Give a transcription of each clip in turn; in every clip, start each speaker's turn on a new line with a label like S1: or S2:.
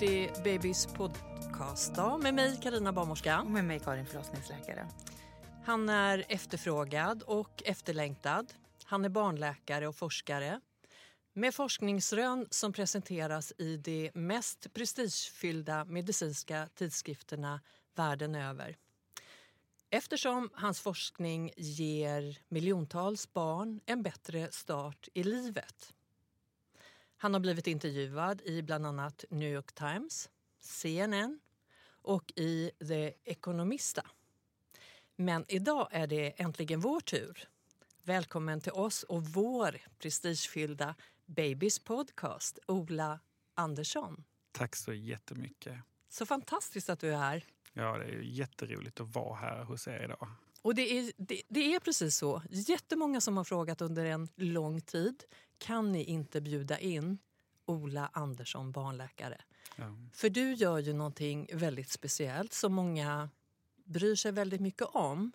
S1: Ännu en viktig Babys podcast då, med mig Karina barnmorska.
S2: Och med mig Karin förlossningsläkare.
S1: Han är efterfrågad och efterlängtad. Han är barnläkare och forskare. Med forskningsrön som presenteras i de mest prestigefyllda medicinska tidskrifterna världen över. Eftersom hans forskning ger miljontals barn en bättre start i livet. Han har blivit intervjuad i bland annat New York Times, CNN och i The Economista. Men idag är det äntligen vår tur. Välkommen till oss och vår prestigefyllda Babys podcast, Ola Andersson.
S3: Tack så jättemycket.
S1: Så fantastiskt att du är här.
S3: Ja, det är jätteroligt att vara här hos er idag.
S1: Och det är, det, det är precis så. Jättemånga som har frågat under en lång tid. Kan ni inte bjuda in Ola Andersson, barnläkare?
S3: Ja.
S1: För du gör ju någonting väldigt speciellt som många bryr sig väldigt mycket om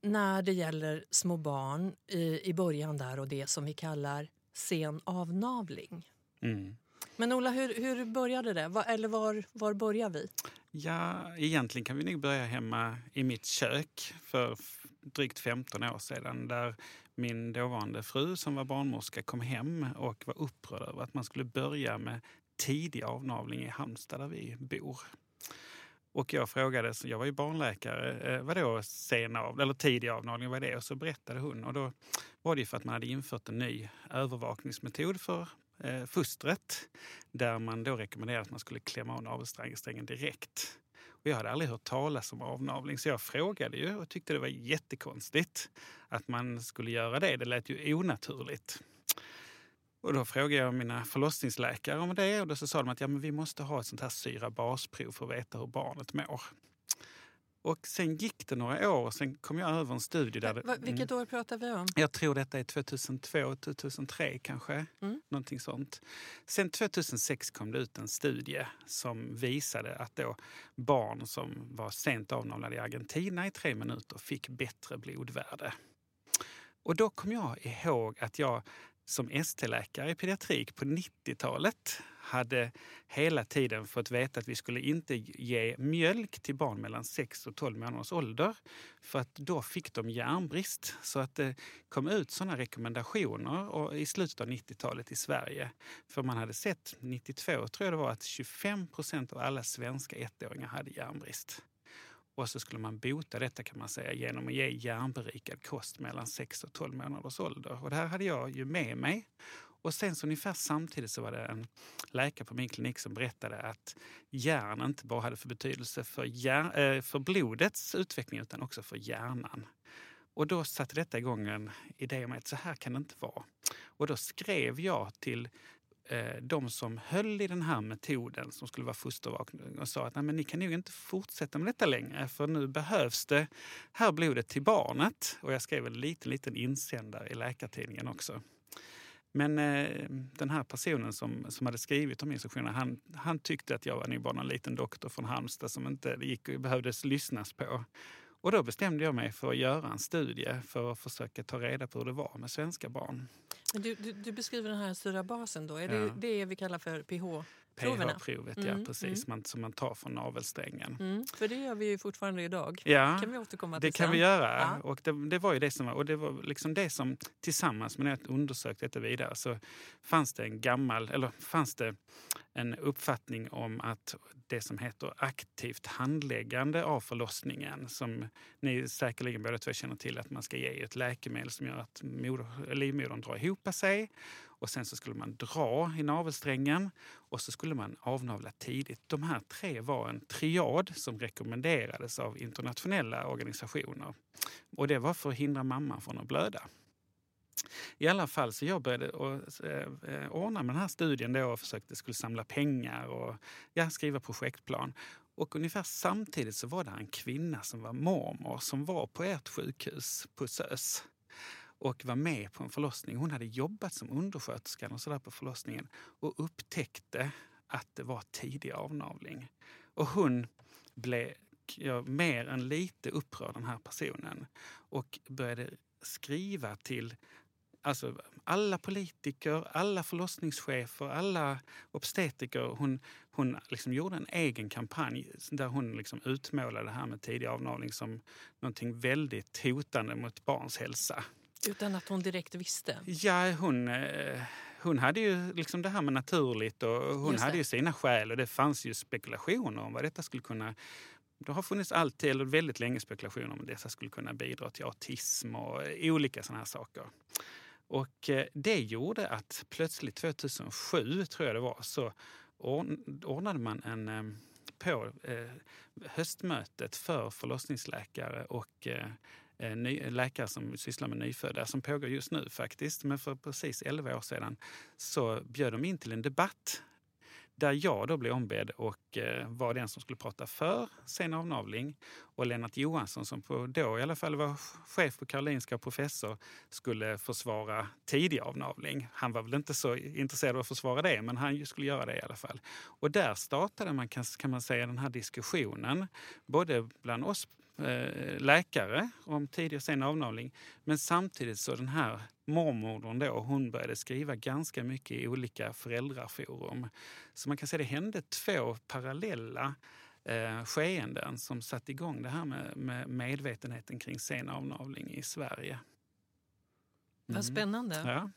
S1: när det gäller små barn i, i början där och det som vi kallar sen avnavling.
S3: Mm.
S1: Men Ola, hur, hur började det? Var, eller var, var börjar vi?
S3: ja, egentligen kan vi nog börja hemma i mitt kök för drygt 15 år sedan där min dåvarande fru som var barnmorska kom hem och var upprörd över att man skulle börja med tidig avnavling i Halmstad där vi bor. Och jag frågade, så jag var ju barnläkare, eh, vadå sen av, eller tidig avnavling, vad är det? Och så berättade hon. Och då var det ju för att man hade infört en ny övervakningsmetod för eh, fostret. Där man då rekommenderade att man skulle klämma av navelsträngen direkt. Och jag hade aldrig hört talas om avnavling så jag frågade ju och tyckte det var jättekonstigt att man skulle göra det. Det lät ju onaturligt. Och då frågade jag mina förlossningsläkare om det och då så sa de att ja, men vi måste ha ett sånt här syra-basprov för att veta hur barnet mår. Och sen gick det några år och sen kom jag över en studie där... det-
S1: Va, vilket år pratar vi om?
S3: jag tror detta är 2002, 2003 kanske.
S1: Mm.
S3: Någonting sånt. Sen 2006 kom det ut en studie som visade att då barn som var sent avnavlade i Argentina i tre minuter fick bättre blodvärde. Och då kom jag ihåg att jag som ST-läkare i pediatrik på 90-talet hade hela tiden fått veta att vi skulle inte ge mjölk till barn mellan 6 och 12 månaders ålder för att då fick de järnbrist. Så att det kom ut sådana rekommendationer och i slutet av 90-talet i Sverige. För man hade sett 92, tror jag det var, att 25 procent av alla svenska ettåringar hade järnbrist. Och så skulle man bota detta kan man säga genom att ge järnberikad kost mellan 6 och 12 månaders ålder. Och det här hade jag ju med mig. Och sen så ungefär samtidigt så var det en läkare på min klinik som berättade att järn inte bara hade för betydelse för, hjär, eh, för blodets utveckling utan också för hjärnan. Och då satte detta igång en idé om att så här kan det inte vara. Och då skrev jag till eh, de som höll i den här metoden som skulle vara fostervakning och sa att Nej, men ni kan nog inte fortsätta med detta längre för nu behövs det här blodet till barnet. Och jag skrev en liten, liten insändare i Läkartidningen också. Men eh, den här personen som, som hade skrivit om instruktionerna, han, han tyckte att jag var nog bara en liten doktor från Halmstad som inte gick, behövdes lyssnas på. Och då bestämde jag mig för att göra en studie för att försöka ta reda på hur det var med svenska barn.
S1: Men du, du, du beskriver den här syrabasen då, är det ja. det vi kallar för pH?
S3: pH-provet, mm, ja precis, mm. man, som man tar från navelsträngen.
S1: Mm, för det gör vi ju fortfarande idag.
S3: Ja,
S1: kan vi återkomma till
S3: det
S1: sen.
S3: kan vi göra. Ja. Och det, det, var ju det som och det var liksom det som tillsammans med att undersöka detta vidare så fanns det en gammal, eller fanns det en uppfattning om att det som heter aktivt handläggande av förlossningen som ni säkerligen båda två känner till att man ska ge ett läkemedel som gör att moder, livmodern drar ihop sig och sen så skulle man dra i navelsträngen och så skulle man avnavla tidigt. De här tre var en triad som rekommenderades av internationella organisationer. Och det var för att hindra mamman från att blöda. I alla fall så jag började eh, ordna med den här studien då och försökte skulle samla pengar och ja, skriva projektplan. Och ungefär samtidigt så var det en kvinna som var mormor som var på ert sjukhus på SÖS och var med på en förlossning. Hon hade jobbat som undersköterska och så där på förlossningen och upptäckte att det var tidig avnavling. Och hon blev ja, mer än lite upprörd, den här personen, och började skriva till alltså, alla politiker, alla förlossningschefer, alla obstetriker. Hon, hon liksom gjorde en egen kampanj där hon liksom utmålade det här med tidig avnavling som någonting väldigt hotande mot barns hälsa.
S1: Utan att hon direkt visste?
S3: Ja, hon, eh, hon hade ju liksom det här med naturligt och hon hade ju sina skäl och det fanns ju spekulationer om vad detta skulle kunna det har funnits alltid, eller väldigt länge spekulationer om att detta skulle kunna bidra till autism och olika sådana här saker. Och eh, det gjorde att plötsligt 2007, tror jag det var, så ordnade man en eh, på höstmötet för förlossningsläkare och Eh, Eh, läkare som sysslar med nyfödda, som pågår just nu faktiskt, men för precis 11 år sedan så bjöd de in till en debatt där jag då blev ombedd och eh, var den som skulle prata för sen avnavling och Lennart Johansson som på, då i alla fall var chef på Karolinska och professor skulle försvara tidig avnavling. Han var väl inte så intresserad av att försvara det men han skulle göra det i alla fall. Och där startade man kan, kan man säga den här diskussionen både bland oss läkare om tidig och sen avnavling. Men samtidigt så den här mormodern då, hon började skriva ganska mycket i olika föräldraforum. Så man kan säga att det hände två parallella eh, skeenden som satte igång det här med, med medvetenheten kring sen avnavling i Sverige. Mm.
S1: Vad spännande.
S3: Ja.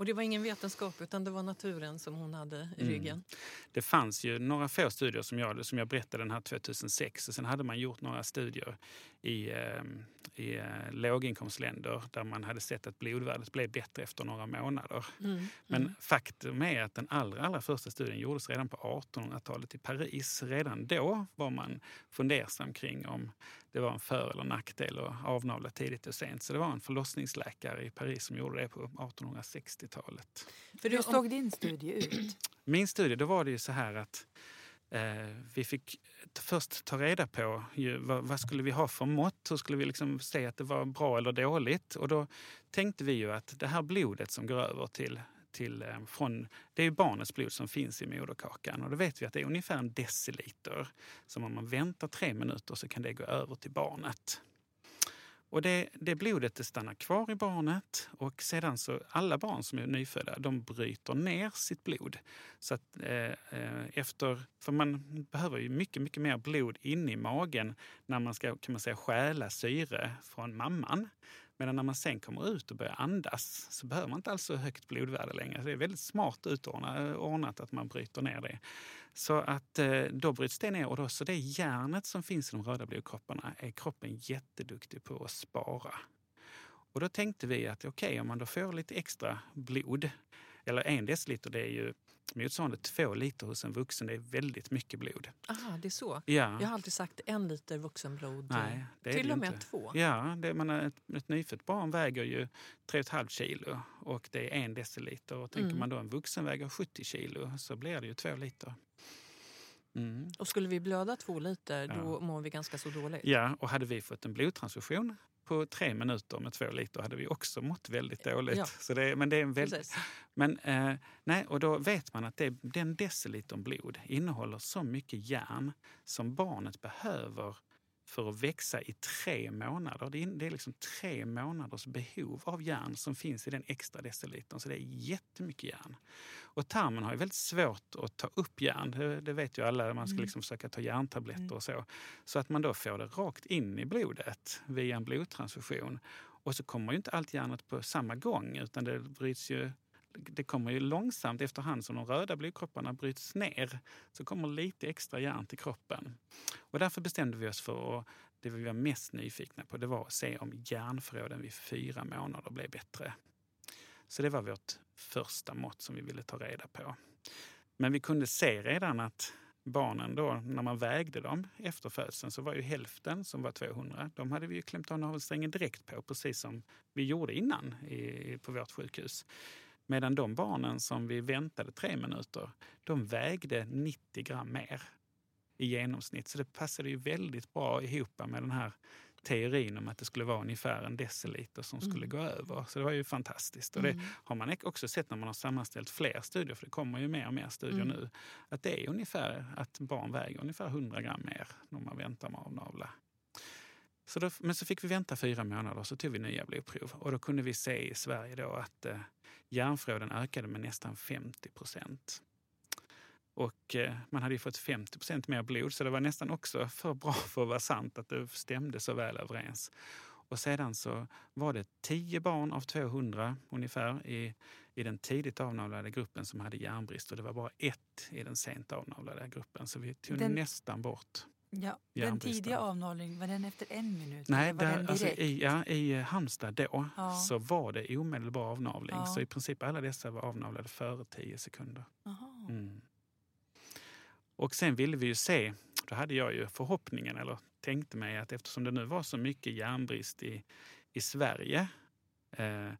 S1: Och det var ingen vetenskap utan det var naturen som hon hade i mm. ryggen?
S3: Det fanns ju några få studier som jag, som jag berättade den här 2006 och sen hade man gjort några studier i, eh, i eh, låginkomstländer där man hade sett att blodvärdet blev bättre efter några månader. Mm. Men mm. faktum är att den allra, allra första studien gjordes redan på 1800-talet i Paris. Redan då var man fundersam kring om det var en för eller nackdel att avnavla tidigt och sent. Så det var en förlossningsläkare i Paris som gjorde det på 1860-talet.
S2: Hur såg din studie ut?
S3: Min studie, då var det ju så här att Eh, vi fick först ta reda på ju, vad, vad, skulle vi ha för mått. Hur skulle vi liksom se att det var bra eller dåligt? Och då tänkte vi ju att det här blodet som går över till, till eh, från, det är ju barnets blod som finns i moderkakan. Och då vet vi att det är ungefär en deciliter. Så om man väntar tre minuter så kan det gå över till barnet. Och det, det blodet det stannar kvar i barnet och sedan så alla barn som är nyfödda de bryter ner sitt blod. Så att, eh, eh efter, för man behöver ju mycket, mycket mer blod inne i magen när man ska kan man säga, stjäla syre från mamman. Medan när man sen kommer ut och börjar andas så behöver man inte alls så högt blodvärde längre. Det är väldigt smart utordnat eh, att man bryter ner det. Så att eh, då bryts det ner och då, så det järnet som finns i de röda blodkropparna är kroppen jätteduktig på att spara. Och då tänkte vi att okej, okay, om man då får lite extra blod, eller en deciliter, det är ju motsvarande två liter hos en vuxen. Det är väldigt mycket blod.
S1: Aha, det är så?
S3: Ja.
S1: Jag har alltid sagt en liter vuxenblod.
S3: Nej, det är
S1: Till
S3: det
S1: och med
S3: inte.
S1: två?
S3: Ja, det, man, ett, ett nyfött barn väger ju 3,5 kilo och det är en deciliter. Och tänker
S1: Mm.
S3: man då en vuxen väger 70 kilo så blir det ju två liter. Mm.
S1: Och skulle vi blöda två liter,
S3: Ja.
S1: då mår vi ganska så dåligt.
S3: Ja, och hade vi fått en blodtransfusion på tre minuter med två liter hade vi också mått väldigt dåligt.
S1: Ja.
S3: Så det, men det är en väldigt. Men eh, nej, och då vet man att det, den decilitern blod innehåller så mycket järn som barnet behöver för att växa i tre månader. Det är, det är liksom tre månaders behov av järn som finns i den extra decilitern. Så det är jättemycket järn. Och tarmen har ju väldigt svårt att ta upp järn. Det, det vet ju alla. Man ska liksom försöka ta järntabletter och så. Så att man då får det rakt in i blodet via en blodtransfusion. Och så kommer ju inte allt järnet på samma gång utan det bryts ju det kommer ju långsamt efterhand som de röda blodkropparna bryts ner så kommer lite extra järn till kroppen. Och därför bestämde vi oss för att det vi var mest nyfikna på det var att se om järnförråden vid fyra månader blev bättre. Så det var vårt första mått som vi ville ta reda på. Men vi kunde se redan att barnen då, när man vägde dem efter födseln så var ju hälften som var 200, de hade vi ju klämt av navelsträngen direkt på precis som vi gjorde innan i, på vårt sjukhus. Medan de barnen som vi väntade tre minuter, de vägde 90 gram mer i genomsnitt. Så det passade ju väldigt bra ihop med den här teorin om att det skulle vara ungefär en deciliter som skulle gå över. Så det var ju fantastiskt. Och det har man också sett när man har sammanställt fler studier, för det kommer ju mer och mer studier nu, att det är ungefär att barn väger ungefär 100 gram mer när man väntar med avnavla. Så då, men så fick vi vänta fyra månader så tog vi nya blodprov och då kunde vi se i Sverige då att eh, järnförråden ökade med nästan 50 procent. Och eh, man hade ju fått 50 procent mer blod så det var nästan också för bra för att vara sant att det stämde så väl överens. Och sedan så var det 10 barn av 200 ungefär i, i den tidigt avnavlade gruppen som hade järnbrist och det var bara ett i den sent avnavlade gruppen. Så vi tog
S2: Den-
S3: nästan bort
S2: Ja, den tidiga avnavling, var den efter en minut?
S3: Nej, där, alltså, i, ja, i Halmstad då
S2: Ja.
S3: så var det omedelbar avnavling.
S2: Ja.
S3: Så i princip alla dessa var avnavlade före 10 sekunder. Mm. Och sen ville vi ju se, då hade jag ju förhoppningen eller tänkte mig att eftersom det nu var så mycket järnbrist i, i Sverige eh,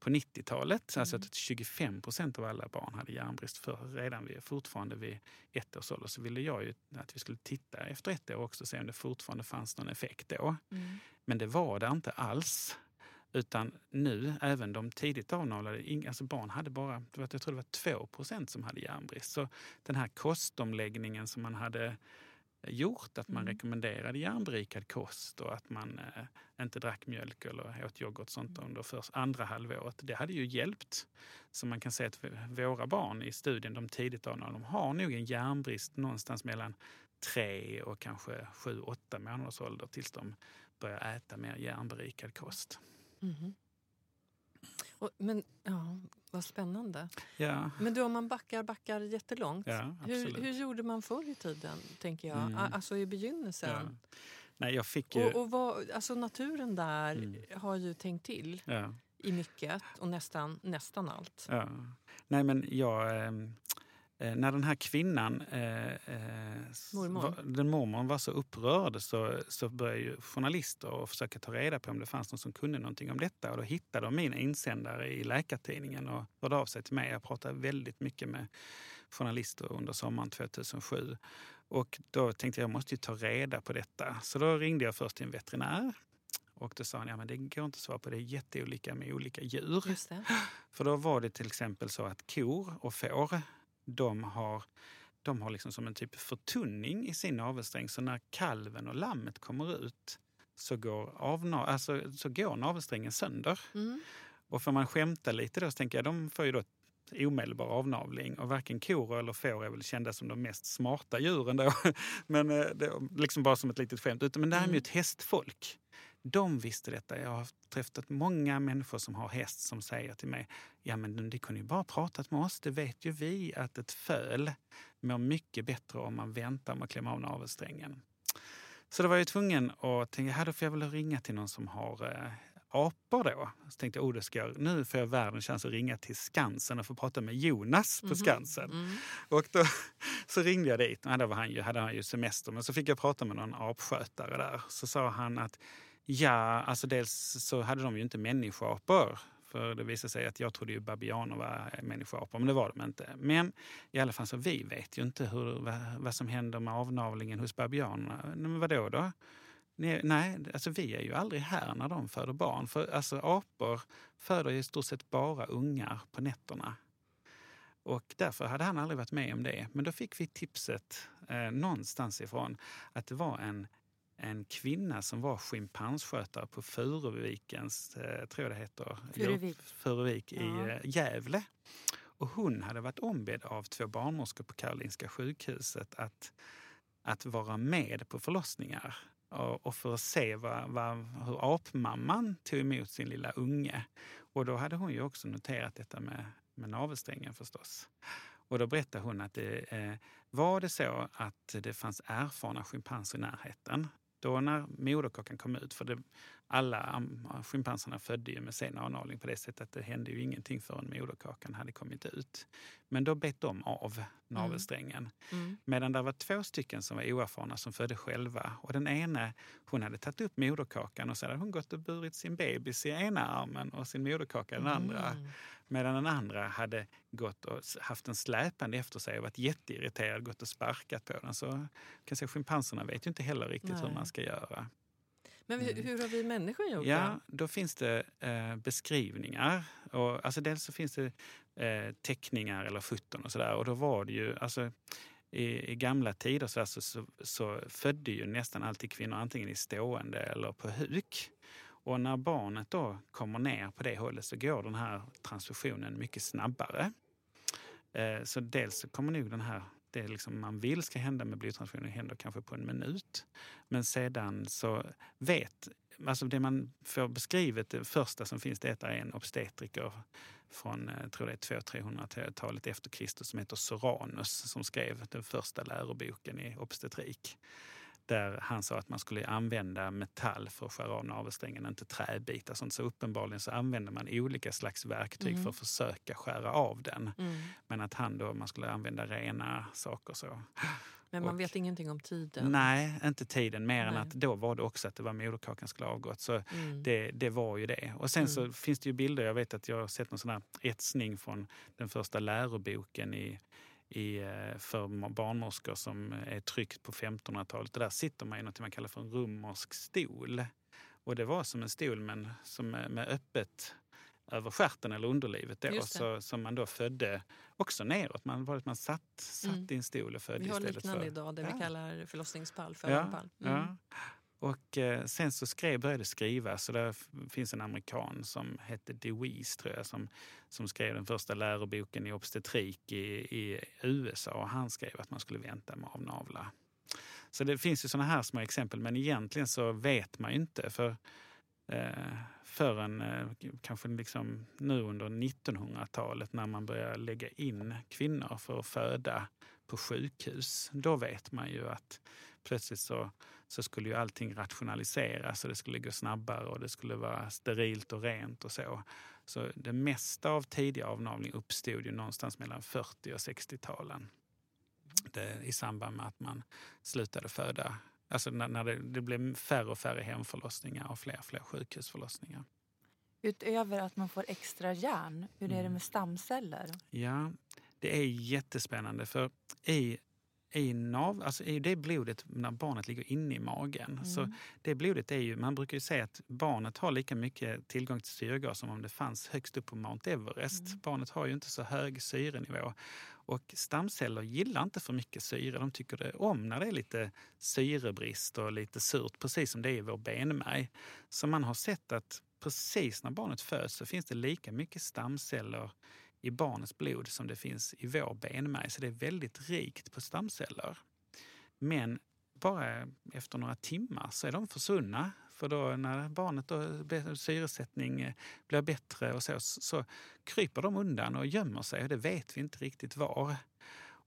S3: på 90-talet, alltså att 25 procent av alla barn hade järnbrist för, redan vid, fortfarande vid ett års ålder, så ville jag ju att vi skulle titta efter ett år också och se om det fortfarande fanns någon effekt då.
S2: Mm.
S3: Men det var det inte alls. Utan nu, även de tidigt avnavlade, alltså barn hade bara, jag tror det var 2% som hade järnbrist. Så den här kostomläggningen som man hade gjort, att man rekommenderade järnberikad kost och att man eh, inte drack mjölk eller åt yoghurt sånt under först andra halvåret, det hade ju hjälpt. Så man kan säga att våra barn i studien, de tidigt avnavlade, de har nog en järnbrist någonstans mellan tre och kanske sju, åtta månaders ålder tills de börjar äta mer järnberikad kost.
S1: Mhm. Och, men ja, vad spännande.
S3: Ja,
S1: Men du, om man backar, backar jättelångt.
S3: ja
S1: hur, hur gjorde man förr i tiden, tänker jag?
S3: Mm.
S1: Alltså i
S3: ja.
S1: begynnelsen.
S3: Nej, jag fick ju...
S1: Och, och vad, alltså naturen där
S3: Mm.
S1: har ju tänkt till
S3: ja.
S1: i mycket och nästan, nästan allt.
S3: Ja. Nej, men jag... Eh, när den här kvinnan, eh, eh, var, den mormorn var så upprörd så, så började journalister och försöka ta reda på om det fanns någon som kunde någonting om detta. Och då hittade de min insändare i Läkartidningen och hörde av sig till mig. Jag pratade väldigt mycket med journalister under sommaren 2007. Och då tänkte jag, jag måste ju ta reda på detta. Så då ringde jag först till en veterinär. Och då sa han, ja men det går inte att svara på, det är jätteolika med olika djur. För då var det till exempel så att kor och får, de har, de har liksom som en typ förtunning i sin navelsträng. Så när kalven och lammet kommer ut så går, avna, alltså, så går navelsträngen sönder.
S1: Mm.
S3: Och får man skämta lite då så tänker jag, de får ju då omedelbar avnavling. Och varken kor eller får är väl kända som de mest smarta djuren då. Men eh, det, liksom bara som ett litet skämt. Men däremot hästfolk, De visste detta. Jag har träffat många människor som har häst som säger till mig, ja men det kunde ju bara pratat med oss, det vet ju vi att ett föl mår mycket bättre om man väntar med att klämma av navelsträngen. Så då var jag tvungen att tänka, här då får jag väl ringa till någon som har eh, apor då. Så tänkte jag, oh, det ska jag, nu får jag världens chans att ringa till Skansen och få prata med Jonas på
S1: Mhm.
S3: Skansen.
S1: Mm.
S3: Och då så ringde jag dit, då var han ju, hade han ju semester, men så fick jag prata med någon apskötare där. Så sa han att ja, alltså dels så hade de ju inte människoapor. För det visade sig att jag trodde ju babianer var människoapor, men det var de inte. Men i alla fall så vi vet ju inte hur, vad, vad som händer med avnavlingen hos babianerna. Men vadå då? Nej, alltså vi är ju aldrig här när de föder barn. För alltså apor föder ju i stort sett bara ungar på nätterna. Och därför hade han aldrig varit med om det. Men då fick vi tipset eh, någonstans ifrån att det var en, en kvinna som var schimpansskötare på Furuvikens, eh, tror jag det heter,
S2: Furuvik.
S3: Furuvik i
S2: Ja.
S3: eh, Gävle. Och hon hade varit ombedd av två barnmorskor på Karolinska sjukhuset att, att vara med på förlossningar. Och, och för att se vad, vad, hur apmamman tog emot sin lilla unge. Och då hade hon ju också noterat detta med, med navelsträngen förstås. Och då berättade hon att det, eh, var det så att det fanns erfarna schimpanser i närheten, då när moderkakan kom ut, för det, alla schimpanserna födde ju med sen avnavling på det sättet att det hände ju ingenting förrän moderkakan hade kommit ut. Men då bet de av navelsträngen.
S1: Mm.
S3: Medan det var två stycken som var oerfarna som födde själva. Och den ena hon hade tagit upp moderkakan och så hade hon gått och burit sin bebis i ena armen och sin moderkaka i den andra.
S1: Mm.
S3: Medan den andra hade gått och haft en släpande efter sig och varit jätteirriterad, gått och sparkat på den. Så kan säga, schimpanserna vet ju inte heller riktigt hur
S1: Nej.
S3: man ska göra.
S1: Men hur, hur har vi människor gjort
S3: Ja, då finns det eh, beskrivningar. Och, alltså dels så finns det eh, teckningar eller foton och sådär. Och då var det ju, alltså i, i gamla tider så, alltså, så, så födde ju nästan alltid kvinnor antingen i stående eller på huk. Och när barnet då kommer ner på det hållet så går den här transfusionen mycket snabbare. Eh, så dels så kommer nog den här, det liksom man vill ska hända med blodtransfusionen händer kanske på en minut. Men sedan så vet, alltså det man får beskrivet, det första som finns det är en obstetriker från, jag tror det är 200-300-talet efter Kristus som heter Soranus som skrev den första läroboken i obstetrik. Där han sa att man skulle använda metall för att skära av navelsträngen, inte träbitar. Sånt. Så uppenbarligen så använder man olika slags verktyg
S1: Mhm.
S3: för att försöka skära av den.
S1: Mm.
S3: Men att han då, man skulle använda rena saker så.
S1: Men man
S3: Och-
S1: vet ingenting om tiden.
S3: Nej, inte tiden. Mer än
S1: Nej.
S3: att då var det också att det var moderkakan skulle avgått. Så
S1: Mm.
S3: det, det var ju det. Och sen så
S1: Mm.
S3: finns det ju bilder. Jag vet att jag har sett någon sån här etsning från den första läroboken i, i, eh, för barnmorskor som är tryckt på 1500-talet. Och där sitter man i något man kallar för en romersk stol. Och det var som en stol men som med, öppet över stjärten eller underlivet då, så, som man då födde också neråt. Man, var man satt, satt
S1: Mm.
S3: i en stol och födde
S1: Vi har liknande
S3: för...
S1: idag, det
S3: Ja.
S1: vi kallar förlossningspall,
S3: Ja,
S1: födanpall. Mm.
S3: ja. Och eh, sen så skrev, började skriva, så Det finns en amerikan som hette DeWeese tror jag, som, som skrev den första läroboken i obstetrik i, i USA. Och han skrev att man skulle vänta med avnavla. Så det finns ju såna här små exempel, men egentligen så vet man ju inte. För eh, förrän eh, kanske liksom nu under 1900-talet när man börjar lägga in kvinnor för att föda på sjukhus. Då vet man ju att plötsligt så, så skulle ju allting rationaliseras och det skulle gå snabbare och det skulle vara sterilt och rent och så. Så det mesta av tidig avnavling uppstod ju någonstans mellan 40 och 60-talen. Det, I samband med att man slutade föda. Alltså när, när det, det blev färre och färre hemförlossningar och fler och fler sjukhusförlossningar.
S2: Utöver att man får extra järn, hur är det
S3: Mm.
S2: med stamceller?
S3: Ja, det är jättespännande för i, i, nav, alltså i det blodet när barnet ligger inne i magen, så
S2: Mm.
S3: det blodet är ju, man brukar ju säga att barnet har lika mycket tillgång till syrgas som om det fanns högst upp på Mount Everest.
S2: Mm.
S3: Barnet har ju inte så hög syrenivå. Och stamceller gillar inte för mycket syre. De tycker det om när det är lite syrebrist och lite surt, precis som det är i vår benmärg. Så man har sett att precis när barnet föds så finns det lika mycket stamceller i barnets blod som det finns i vår benmärg. Så det är väldigt rikt på stamceller. Men bara efter några timmar så är de försvunna För då när barnet då, syresättning eh, blir bättre och så, så kryper de undan och gömmer sig och det vet vi inte riktigt var.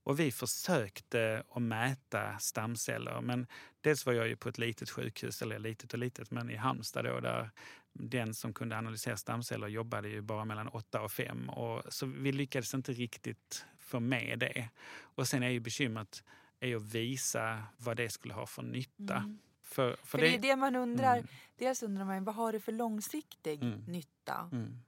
S3: Och vi försökte att mäta stamceller men dels var jag ju på ett litet sjukhus, eller litet och litet, men i Halmstad då där den som kunde analysera stamceller jobbade ju bara mellan 8 och 5 och så vi lyckades inte riktigt få med det. Och sen är ju bekymret är att visa vad det skulle ha för nytta.
S2: Mm.
S3: För, för
S2: För det är det man undrar.
S3: Mm.
S2: Dels undrar man vad har det för långsiktig
S3: Mm.
S2: nytta
S3: Mm.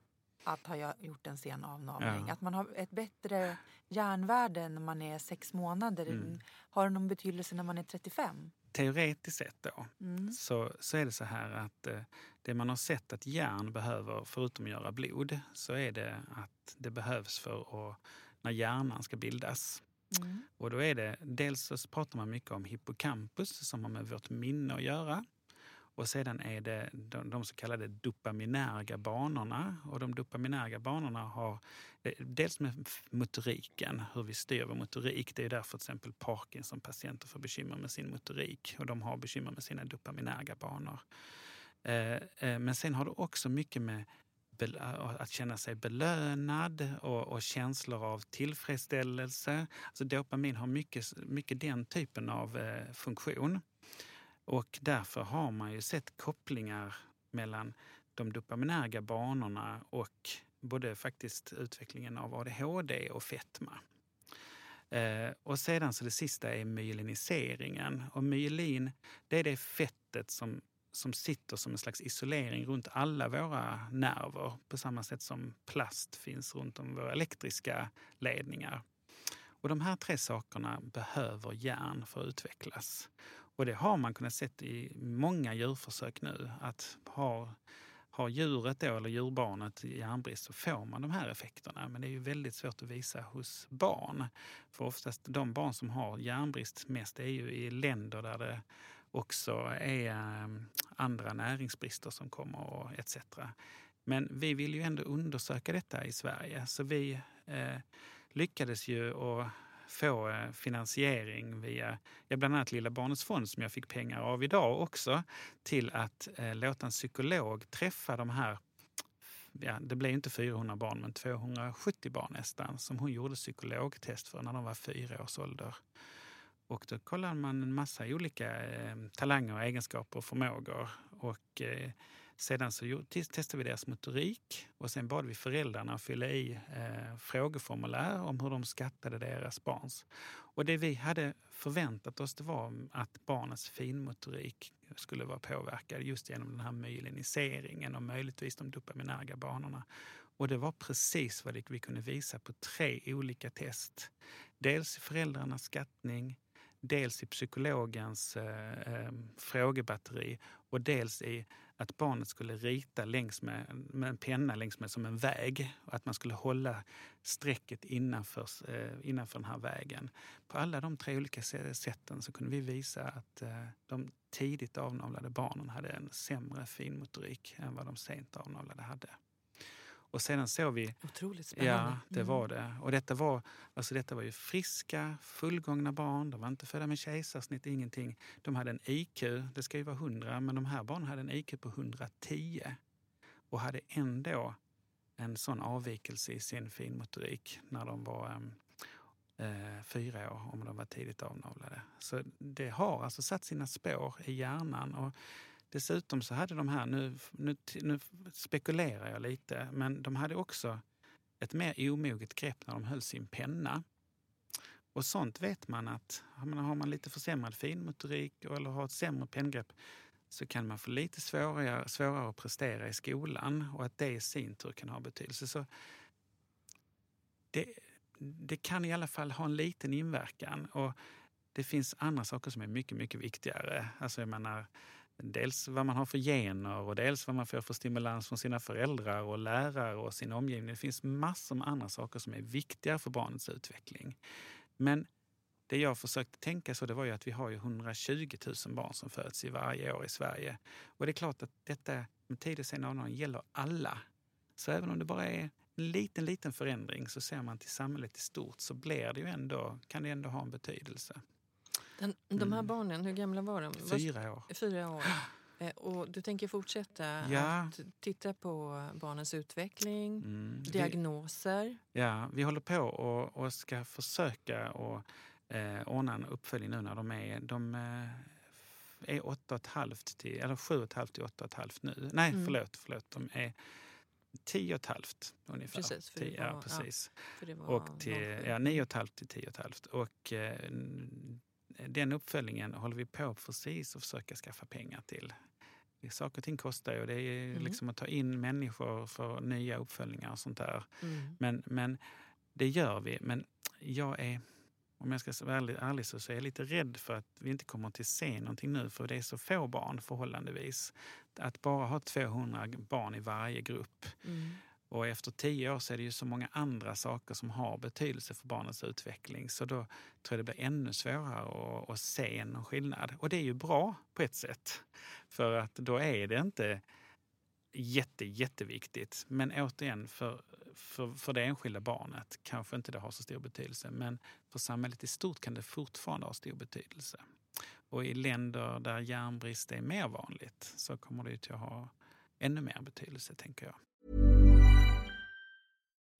S2: att ha gjort en sen avnavling.
S3: Ja.
S2: Att man har ett bättre järnvärde när man är sex månader.
S3: Mm.
S2: Har det någon betydelse när man är 35?
S3: Teoretiskt sett då
S2: Mm.
S3: så, så är det så här att eh, det man har sett att järn behöver, förutom att göra blod, så är det att det behövs för att, när hjärnan ska bildas.
S2: Mm.
S3: Och då är det, dels så pratar man mycket om hippocampus som har med vårt minne att göra. Och sedan är det de, de så kallade dopaminerga banorna. Och de dopaminerga banorna har eh, dels med motoriken, hur vi styr vår motorik. Det är därför till exempel Parkinson-patienter får bekymmer med sin motorik och de har bekymmer med sina dopaminerga banor. Eh, eh, men sen har det också mycket med eh, att känna sig belönad och, och känslor av tillfredsställelse. Alltså dopamin har mycket, mycket den typen av eh, funktion. Och därför har man ju sett kopplingar mellan de dopaminerga banorna och både faktiskt utvecklingen av ADHD och fetma. Eh, och sedan så det sista är myeliniseringen. Och myelin, det är det fettet som, som sitter som en slags isolering runt alla våra nerver på samma sätt som plast finns runt om våra elektriska ledningar. Och de här tre sakerna behöver järn för att utvecklas. Och det har man kunnat se i många djurförsök nu att har, har djuret då, eller djurbarnet järnbrist så får man de här effekterna. Men det är ju väldigt svårt att visa hos barn. För oftast de barn som har järnbrist mest är ju i länder där det också är ehm, andra näringsbrister som kommer och etc. Men vi vill ju ändå undersöka detta i Sverige så vi eh, lyckades ju att få eh, finansiering via ja, bland annat Lilla Barnets fond som jag fick pengar av idag också till att eh, låta en psykolog träffa de här Ja, det blev inte 400 barn, men 270 barn nästan, som hon gjorde psykologtest för när de var fyra års ålder. Och då kollade man en massa olika eh, talanger, och egenskaper och förmågor. Och eh, sedan så testade vi deras motorik och sen bad vi föräldrarna att fylla i eh, frågeformulär om hur de skattade deras barns. Och det vi hade förväntat oss det var att barnets finmotorik skulle vara påverkad just genom den här myeliniseringen och möjligtvis de dopaminerga banorna. Och det var precis vad vi kunde visa på tre olika test. Dels föräldrarnas skattning, dels i psykologens eh, eh, frågebatteri och dels i att barnet skulle rita längs med, med en penna längs med som en väg och att man skulle hålla strecket innanför, eh, innanför den här vägen. På alla de tre olika sätten så kunde vi visa att eh, de tidigt avnavlade barnen hade en sämre finmotorik än vad de sent avnavlade hade. Och sedan såg vi
S2: Otroligt spännande.
S3: Ja, det
S2: Mm.
S3: var det. Och detta var, alltså detta var ju friska, fullgångna barn. De var inte födda med kejsarsnitt, ingenting. De hade en IQ, det ska ju vara 100, men de här barnen hade en IQ på 110 och hade ändå en sån avvikelse i sin finmotorik när de var em, eh, fyra år, om de var tidigt avnavlade. Så det har alltså satt sina spår i hjärnan. Och Dessutom så hade de här, nu, nu, nu spekulerar jag lite, men de hade också ett mer omoget grepp när de höll sin penna. Och sånt vet man att har man, har man lite försämrad finmotorik eller har ett sämre penngrepp så kan man få lite svårare, svårare att prestera i skolan och att det i sin tur kan ha betydelse. Så det, det kan i alla fall ha en liten inverkan. Och det finns andra saker som är mycket, mycket viktigare. Alltså jag menar, dels vad man har för gener och dels vad man får för stimulans från sina föräldrar och lärare och sin omgivning. Det finns massor med andra saker som är viktiga för barnets utveckling. Men det jag försökte tänka så det var ju att vi har ju 120 000 barn som föds i varje år i Sverige. Och det är klart att detta med tidig sen avnavling gäller alla. Så även om det bara är en liten, liten förändring så ser man till samhället i stort så blir det ju ändå, kan det ändå ha en betydelse.
S1: Den, de här
S3: Mm.
S1: barnen, hur gamla var de?
S3: Fyra år.
S1: Fyra år. Eh, Och du tänker fortsätta
S3: Ja.
S1: att titta på barnens utveckling,
S3: Mm, vi-
S1: diagnoser.
S3: Ja, vi håller på och, och ska försöka och, eh, ordna en uppföljning nu när de är, de, eh, är åtta och ett halvt till, eller sju och ett halvt till åtta och ett halvt nu. Nej,
S1: Mm.
S3: förlåt, förlåt. De är tio och ett halvt ungefär.
S1: Precis, för
S3: Tio, ja,
S1: var- ja.
S3: precis.
S1: För det var
S3: Och till,
S1: 07.
S3: ja, nio och ett halvt till tio och ett halvt. Och eh, den uppföljningen håller vi på precis att försöka skaffa pengar till. Saker och ting kostar ju det är
S1: Mm.
S3: liksom att ta in människor för nya uppföljningar och sånt där.
S1: Mm.
S3: Men, men det gör vi. Men jag är, om jag ska vara ärlig, ärlig så, så är jag lite rädd för att vi inte kommer att se någonting nu för det är så få barn förhållandevis. Att bara ha 200 barn i varje grupp
S1: Mm
S3: och efter tio år så är det ju så många andra saker som har betydelse för barnets utveckling. Så då tror jag det blir ännu svårare att, att se någon skillnad. Och det är ju bra på ett sätt. För att då är det inte jätte, jätteviktigt. Men återigen, för, för, för det enskilda barnet kanske inte det har så stor betydelse. Men för samhället i stort kan det fortfarande ha stor betydelse. Och i länder där järnbrist är mer vanligt så kommer det ju att ha ännu mer betydelse, tänker jag.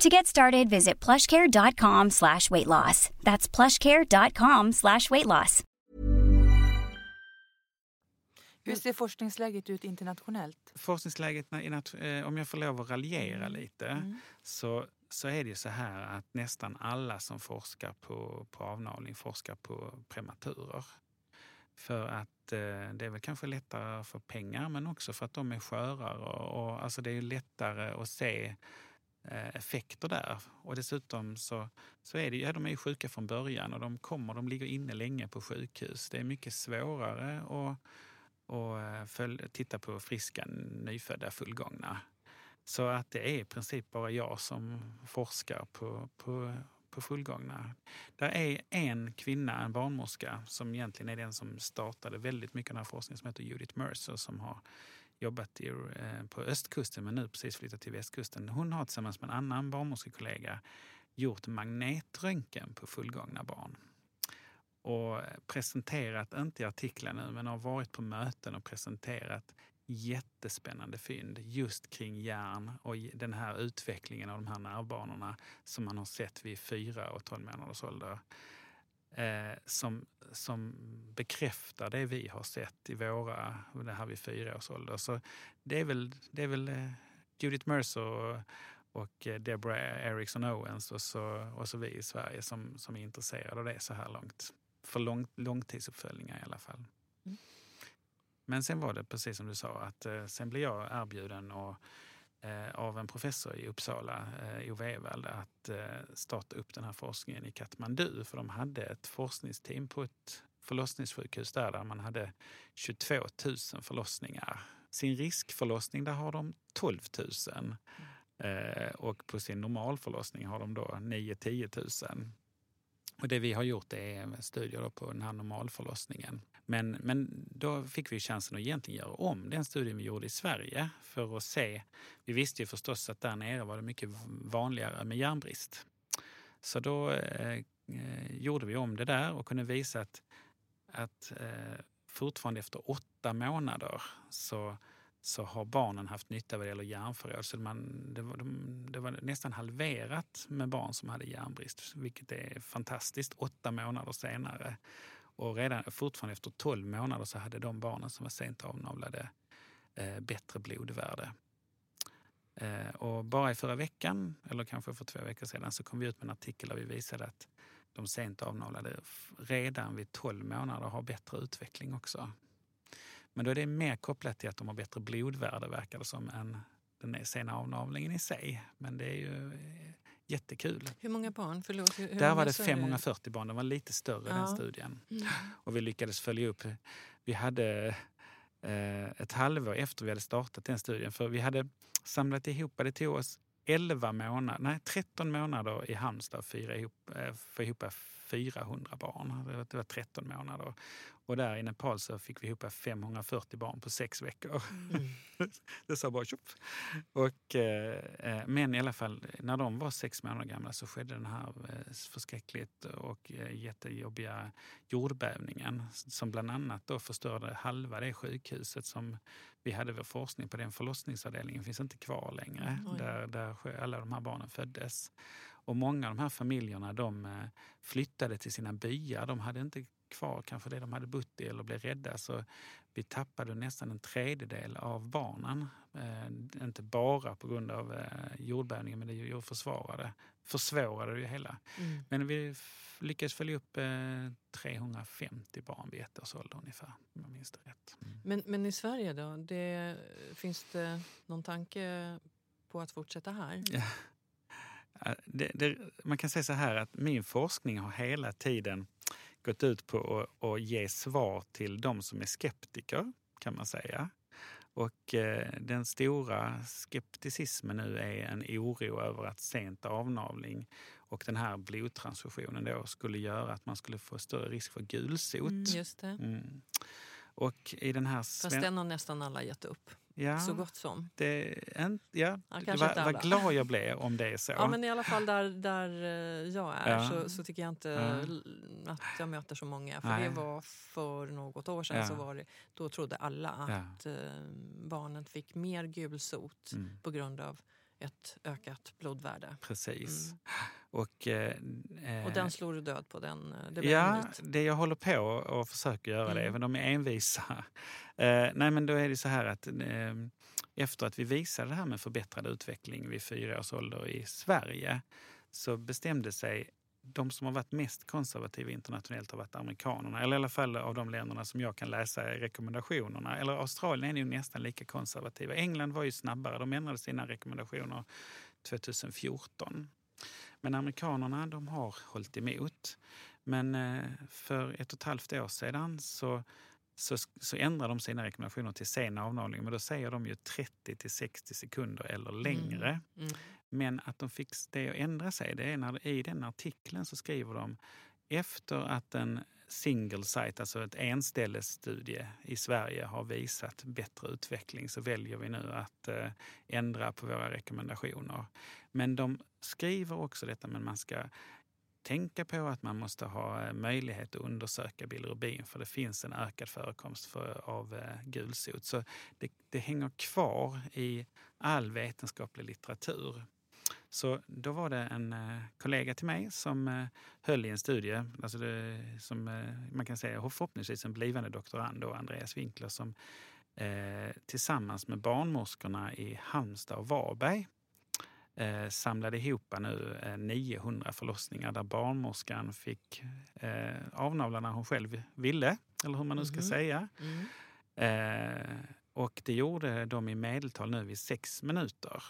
S4: To get started, visit plushcare.com slash weight loss. That's plushcare.com slash weight loss.
S2: Hur ser forskningsläget ut internationellt?
S3: Forskningsläget, eh, om jag får lov att raljera lite,
S2: Mm.
S3: så, så är det ju så här att nästan alla som forskar på, på avnavling forskar på prematurer. För att eh, det är väl kanske lättare få pengar men också för att de är skörare. Och, och, alltså det är ju lättare att se Eh, effekter där. Och dessutom så, så är det, ja, de är ju sjuka från början och de kommer, de ligger inne länge på sjukhus. Det är mycket svårare att och eh, följ, titta på friska nyfödda fullgångna. Så att det är i princip bara jag som forskar på, på, på fullgångna. Det är en kvinna, en barnmorska, som egentligen är den som startade väldigt mycket av den här forskningen som heter Judith Mercer som har jobbat i, eh, på östkusten men nu precis flyttat till västkusten. Hon har tillsammans med en annan barnmorskekollega gjort magnetröntgen på fullgångna barn och presenterat, inte i artiklar nu, men har varit på möten och presenterat jättespännande fynd just kring hjärn och den här utvecklingen av de här nervbanorna som man har sett vid fyra och tolv månaders ålder. Eh, som, som bekräftar det vi har sett i våra, det här vid fyra års ålder. Så det är väl, det är väl eh, Judith Mercer och, och eh, Deborah Erickson Owens och så, och så vi i Sverige som, som är intresserade av det så här långt. För lång, långtidsuppföljningar i alla fall.
S1: Mm.
S3: Men sen var det precis som du sa att eh, sen blev jag erbjuden och, eh, Eh, av en professor i Uppsala, eh, Ove Ewald, att eh, starta upp den här forskningen i Katmandu. För de hade ett forskningsteam på ett förlossningssjukhus där, där man hade 22 000 förlossningar. Sin riskförlossning där har de 12 000. Eh, och på sin normalförlossning har de då 9-10 000. Och det vi har gjort är studier på den här normalförlossningen. Men, men då fick vi chansen att egentligen göra om den studien vi gjorde i Sverige för att se. Vi visste ju förstås att där nere var det mycket vanligare med järnbrist. Så då eh, eh, gjorde vi om det där och kunde visa att, att eh, fortfarande efter åtta månader så så har barnen haft nytta vad det gäller järnförråd. Så man, det, var, de, det var nästan halverat med barn som hade järnbrist, vilket är fantastiskt. Åtta månader senare. Och redan fortfarande efter 12 månader så hade de barnen som var sent avnavlade eh, bättre blodvärde. Eh, och bara i förra veckan, eller kanske för två veckor sedan, så kom vi ut med en artikel där vi visade att de sent avnavlade redan vid 12 månader har bättre utveckling också. Men då är det mer kopplat till att de har bättre blodvärde verkar det som än den sena avnavlingen i sig. Men det är ju eh, jättekul.
S1: Hur många barn? Förlåt, hur,
S3: Där var det
S1: sa du?
S3: 540 barn, den var lite större
S1: Ja.
S3: den studien.
S1: Mm.
S3: Och vi lyckades följa upp. Vi hade eh, ett halvår efter vi hade startat den studien, för vi hade samlat ihop, det tog oss 11 månader, nej 13 månader i Halmstad att ihop, eh, få ihop 400 barn. Det var 13 månader. Och där i Nepal så fick vi ihop 540 barn på sex veckor.
S1: Mm.
S3: det sa bara tjopp. Och, eh, eh, men i alla fall, när de var sex månader gamla så skedde den här eh, förskräckligt och eh, jättejobbiga jordbävningen som bland annat då förstörde halva det sjukhuset som vi hade vår forskning på. Den förlossningsavdelningen finns inte kvar längre,
S1: Oj.
S3: där, där alla de här barnen föddes. Och många av de här familjerna de eh, flyttade till sina byar. De hade inte kvar kanske det de hade bott i eller blev rädda. Så vi tappade nästan en tredjedel av barnen. Eh, inte bara på grund av eh, jordbävningen, men det ju försvarade, försvårade det ju hela.
S1: Mm.
S3: Men vi lyckades följa upp eh, 350 barn vid ett års ålder ungefär, om jag minns det rätt.
S1: Men, men i Sverige då? Det, finns det någon tanke på att fortsätta här?
S3: Ja. Det, det, man kan säga så här att min forskning har hela tiden gått ut på att, att ge svar till de som är skeptiker, kan man säga. Och eh, den stora skepticismen nu är en oro över att sent avnavling och den här blodtransfusionen då skulle göra att man skulle få större risk för gulsot.
S1: Mm, Just det.
S3: Mm. Och i den här...
S1: Fast den har nästan alla gett upp.
S3: Ja,
S1: Så gott som.
S3: det, en, ja,
S1: Ja,
S3: vad
S1: alla.
S3: glad jag blev om det är så.
S1: Ja, men i alla fall där, där eh, jag är
S3: Ja.
S1: så, så tycker jag inte
S3: Ja.
S1: att jag möter så många. För
S3: Nej.
S1: det var för något år sedan. Så var det, då trodde alla att eh, barnen fick mer gulsot
S3: Mm.
S1: på grund av ett ökat blodvärde.
S3: Precis.
S1: Mm.
S3: Och, eh,
S1: Och
S3: eh,
S1: den slår du död på. Den, eh, det
S3: Ja, det jag håller på och försöker göra det,
S1: Mm.
S3: men de är envisa. Eh, nej, men då är det så här att eh, efter att vi visade det här med förbättrad utveckling vid fyra års ålder i Sverige så bestämde sig de som har varit mest konservativa internationellt har varit amerikanerna, eller i alla fall av de länderna som jag kan läsa i rekommendationerna. Eller Australien är ju nästan lika konservativa. England var ju snabbare, de ändrade sina rekommendationer 2014. Men amerikanerna de har hållit emot. Men eh, för ett och ett halvt år sedan så, så, så ändrade de sina rekommendationer till sen avnavling. Men då säger de ju 30 till 60 sekunder eller längre.
S1: Mm.
S3: Men att de fick det att ändra sig, det är när i den artikeln så skriver de efter att en single site, alltså ett enställesstudie i Sverige har visat bättre utveckling så väljer vi nu att eh, ändra på våra rekommendationer. Men de skriver också detta, men man ska tänka på att man måste ha eh, möjlighet att undersöka bilirubin för det finns en ökad förekomst för, av eh, gulsot. Så det, det hänger kvar i all vetenskaplig litteratur. Så då var det en eh, kollega till mig som höll i en studie, alltså det, som man kan säga förhoppningsvis en blivande doktorand, då, Andreas Winkler, som eh, tillsammans med barnmorskorna i Halmstad och Varberg eh, samlade ihop nu eh, 900 förlossningar där barnmorskan fick eh, avnavla när hon själv ville, eller hur man nu ska
S1: Mhm.
S3: säga.
S1: Mm.
S3: Eh, och det gjorde de i medeltal nu vid sex minuter.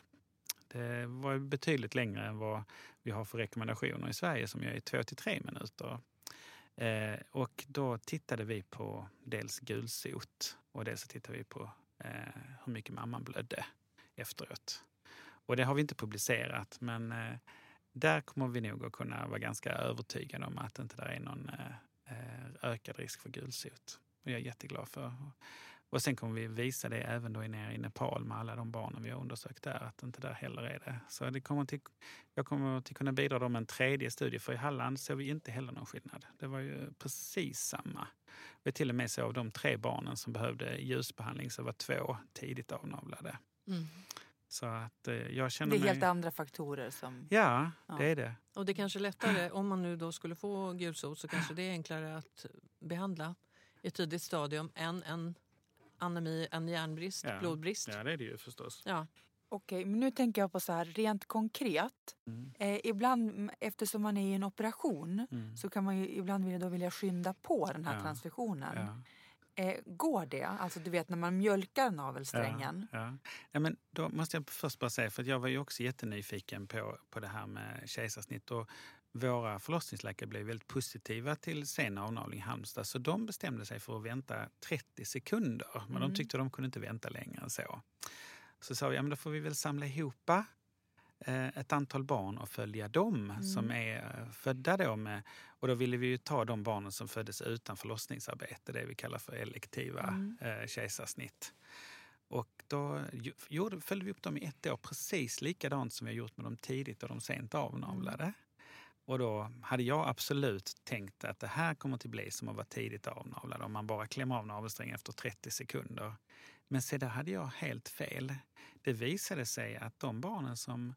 S3: Det var betydligt längre än vad vi har för rekommendationer i Sverige som är två till tre minuter. Eh, och då tittade vi på dels gulsot och dels så tittade vi på eh, hur mycket mamman blödde efteråt. Och det har vi inte publicerat men eh, där kommer vi nog att kunna vara ganska övertygade om att det inte där är någon eh, eh, ökad risk för gulsot. Och jag är jätteglad för. Och sen kommer vi visa det även då nere i Nepal med alla de barnen vi har undersökt där, att inte där heller är det. Så det kommer till, jag kommer till kunna bidra då med en tredje studie, för i Halland såg vi inte heller någon skillnad. Det var ju precis samma. Vi till och med så av de tre barnen som behövde ljusbehandling så var två tidigt avnavlade.
S1: Mm.
S3: Så att eh, jag känner
S2: Det är
S3: mig...
S2: helt andra faktorer som...
S3: Ja,
S2: Ja.
S3: det är det.
S1: Och det kanske är lättare, om man nu då skulle få gulsot så kanske det är enklare att behandla i ett tidigt stadium än en anemi, en järnbrist,
S3: Ja.
S1: blodbrist.
S3: Ja, det är det ju förstås.
S1: Ja.
S2: Okej, men nu tänker jag på så här rent konkret.
S3: Mm.
S2: Eh, ibland, eftersom man är i en operation,
S3: Mm.
S2: så kan man ju ibland vilja, då vilja skynda på den här
S3: Ja.
S2: transfusionen.
S3: Ja.
S2: Eh, går det? Alltså du vet när man mjölkar navelsträngen.
S3: Ja, ja. Ja, men då måste jag först bara säga, för att jag var ju också jättenyfiken på, på det här med kejsarsnitt. Och våra förlossningsläkare blev väldigt positiva till sen avnavling i Halmstad så de bestämde sig för att vänta 30 sekunder. Men
S2: Mm.
S3: de tyckte de kunde inte vänta längre än så. Så sa vi, ja men då får vi väl samla ihop ett antal barn och följa dem som är eh, födda då med... Och då ville vi ju ta de barnen som föddes utan förlossningsarbete, det vi kallar för elektiva
S2: Mm.
S3: eh, kejsarsnitt. Och då gjorde, följde vi upp dem i ett år precis likadant som vi har gjort med dem tidigt och de sent avnavlade. Och då hade jag absolut tänkt att det här kommer att bli som att vara tidigt avnavlad om man bara klämmer av navelsträngen efter 30 sekunder. Men se, där hade jag helt fel. Det visade sig att de barnen som,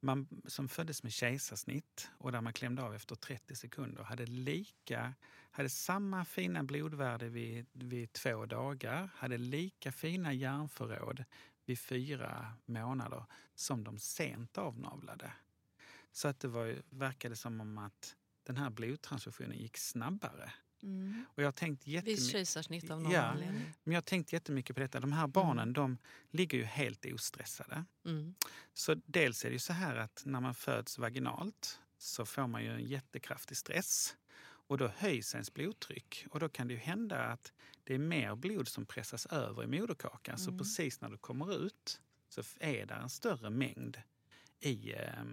S3: man, som föddes med kejsarsnitt och där man klämde av efter 30 sekunder hade lika hade samma fina blodvärde vid, vid två dagar, hade lika fina järnförråd vid fyra månader som de sent avnavlade. Så att det var, verkade som om att den här blodtransfusionen gick snabbare.
S2: Mm.
S3: Och jag har tänkt
S1: kejsarsnitt av någon
S3: Ja.
S1: anledning.
S3: Men jag har tänkt jättemycket på detta. De här barnen de ligger ju helt ostressade.
S1: Mm.
S3: Så dels är det ju så här att när man föds vaginalt så får man ju en jättekraftig stress. Och då höjs ens blodtryck. Och då kan det ju hända att det är mer blod som pressas över i moderkakan. Så precis när du kommer ut så är det en större mängd i eh,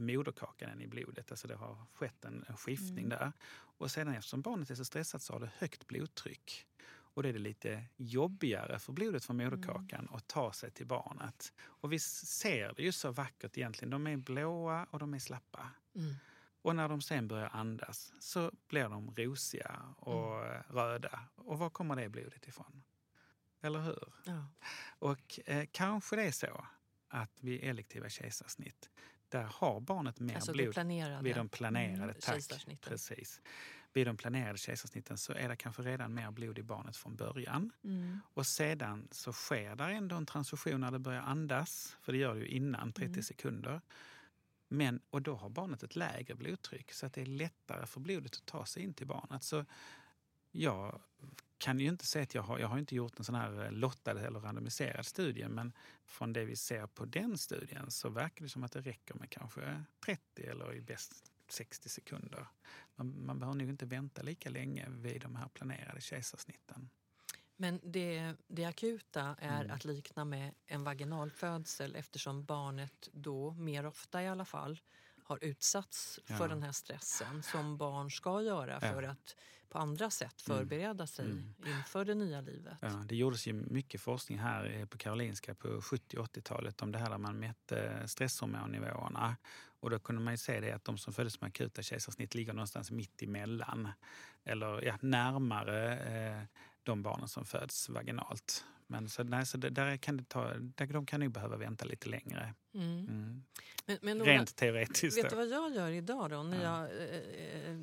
S3: moderkakan än i blodet. Alltså det har skett en, en skiftning där. Och sedan eftersom barnet är så stressat så har det högt blodtryck. Och då är det lite jobbigare för blodet från moderkakan att ta sig till barnet. Och vi ser det ju så vackert egentligen. De är blåa och de är slappa.
S1: Mm.
S3: Och när de sen börjar andas så blir de rosiga och röda. Och var kommer det blodet ifrån? Eller hur?
S1: Ja.
S3: Och eh, kanske det är så att vid elektiva kejsarsnitt, där har barnet mer
S1: Alltså
S3: blod
S1: planerade
S3: vid de planerade.
S1: mm,
S3: tack, precis. Vid de planerade kejsarsnitten så är det kanske redan mer blod i barnet från början.
S2: Mm.
S3: Och sedan så sker där ändå en transfusion när det börjar andas, för det gör det ju innan 30
S2: Mm.
S3: sekunder. Men, och då har barnet ett lägre blodtryck så att det är lättare för blodet att ta sig in till barnet. Så jag kan ju inte säga att jag har, jag har inte gjort en sån här eh, lottad eller randomiserad studie men från det vi ser på den studien så verkar det som att det räcker med kanske 30 eller i bäst 60 sekunder. Man, man behöver nog inte vänta lika länge vid de här planerade kejsarsnitten.
S1: Men det, det akuta är
S3: Mm.
S1: att likna med en vaginalfödsel eftersom barnet då, mer ofta i alla fall, har utsatts
S3: Ja.
S1: för den här stressen som barn ska göra
S3: Ja.
S1: för att på andra sätt förbereda sig
S3: Mm.
S1: inför det nya livet.
S3: Ja, det gjordes ju mycket forskning här eh, på Karolinska på 70 80-talet om det här där man mätte stresshormonnivåerna. Och då kunde man ju se det att de som föddes med akuta kejsarsnitt ligger någonstans mitt emellan. Eller ja, närmare eh, de barnen som föds vaginalt. Men så, nej, så där kan det ta, där, de kan nog behöva vänta lite längre.
S1: Mm.
S3: Mm.
S1: Men, men
S3: Rent teoretiskt.
S1: vet
S3: då.
S1: du vad jag gör idag då? När
S3: Ja.
S1: jag, eh, eh,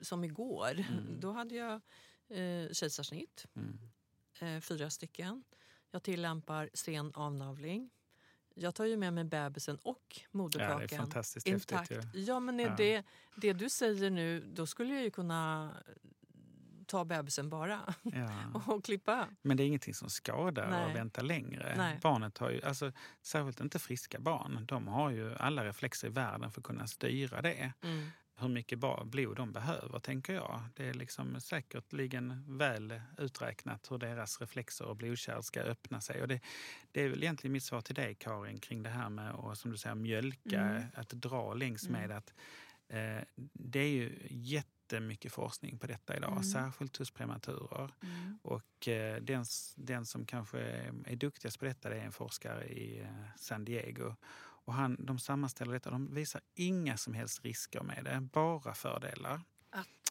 S1: som igår,
S3: Mm.
S1: då hade jag eh, kejsarsnitt,
S3: Mm.
S1: eh, fyra stycken. Jag tillämpar sen avnavling. Jag tar ju med mig bebisen och
S3: Ja,
S1: moderkakan
S3: det är fantastiskt
S1: intakt.
S3: häftigt. Ju.
S1: Ja, men är
S3: Ja.
S1: det, det du säger nu, då skulle jag ju kunna ta bebisen bara
S3: Ja.
S1: och klippa.
S3: Men det är ingenting som skadar
S1: Nej.
S3: att vänta längre.
S1: Nej.
S3: Barnet har ju, alltså, särskilt inte friska barn, de har ju alla reflexer i världen för att kunna styra det.
S1: Mm.
S3: Hur mycket blod de behöver, tänker jag. Det är liksom säkerligen väl uträknat hur deras reflexer och blodkärl ska öppna sig. Och det, det är väl egentligen mitt svar till dig, Karin, kring det här med att, som du säger, mjölka,
S2: Mm.
S3: att dra längs
S1: Mm.
S3: med att eh, det är ju jättemycket forskning på detta idag,
S2: Mm.
S3: särskilt hos prematurer.
S2: Mm.
S3: Och eh, den, den som kanske är duktigast på detta det är en forskare i eh, San Diego. Och han, de sammanställer detta. De visar inga som helst risker med det, bara fördelar.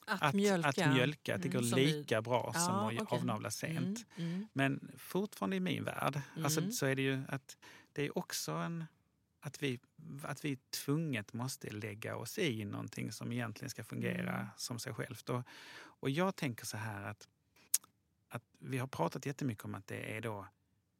S1: Att, mjölka.
S3: Att, mjölka, att det
S1: Mm.
S3: går
S1: vi-
S3: lika bra
S1: Ja,
S3: som att
S1: okej.
S3: avnavla sent.
S1: Mm, mm.
S3: Men fortfarande i min värld
S1: Mm.
S3: alltså, så är det ju att det är också en att vi, att vi tvunget måste lägga oss i någonting som egentligen ska fungera
S2: Mm.
S3: som sig självt. Och, och jag tänker så här att, att vi har pratat jättemycket om att det är då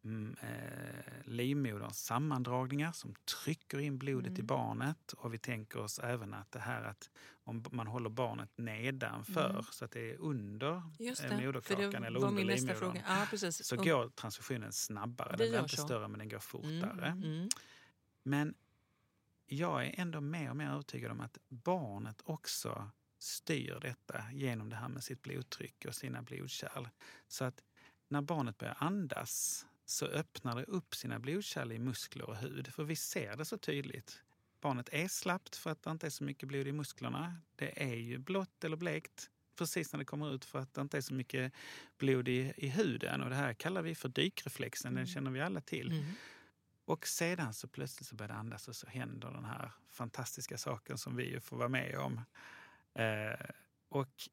S3: mm, eh, livmoderns sammandragningar som trycker in blodet i
S2: Mm.
S3: barnet. Och vi tänker oss även att det här att om man håller barnet nedanför
S2: Mm.
S3: så att det är under
S1: Just
S3: eh,
S1: det,
S3: moderkakan
S1: det
S3: eller under livmodern.
S1: Ja,
S3: så går transfusionen snabbare.
S1: Det
S3: Den
S1: gör
S3: inte
S1: så.
S3: större men den går fortare.
S1: Mm, mm.
S3: Men jag är ändå mer och mer övertygad om att barnet också styr detta genom det här med sitt blodtryck och sina blodkärl. Så att när barnet börjar andas så öppnar det upp sina blodkärl i muskler och hud. För vi ser det så tydligt. Barnet är slappt för att det inte är så mycket blod i musklerna. Det är ju blått eller blekt precis när det kommer ut för att det inte är så mycket blod i, i huden. Och det här kallar vi för dykreflexen, den känner vi alla till.
S1: Mm.
S3: Och sedan så plötsligt så börjar det andas och så händer den här fantastiska saken som vi ju får vara med om. Eh, och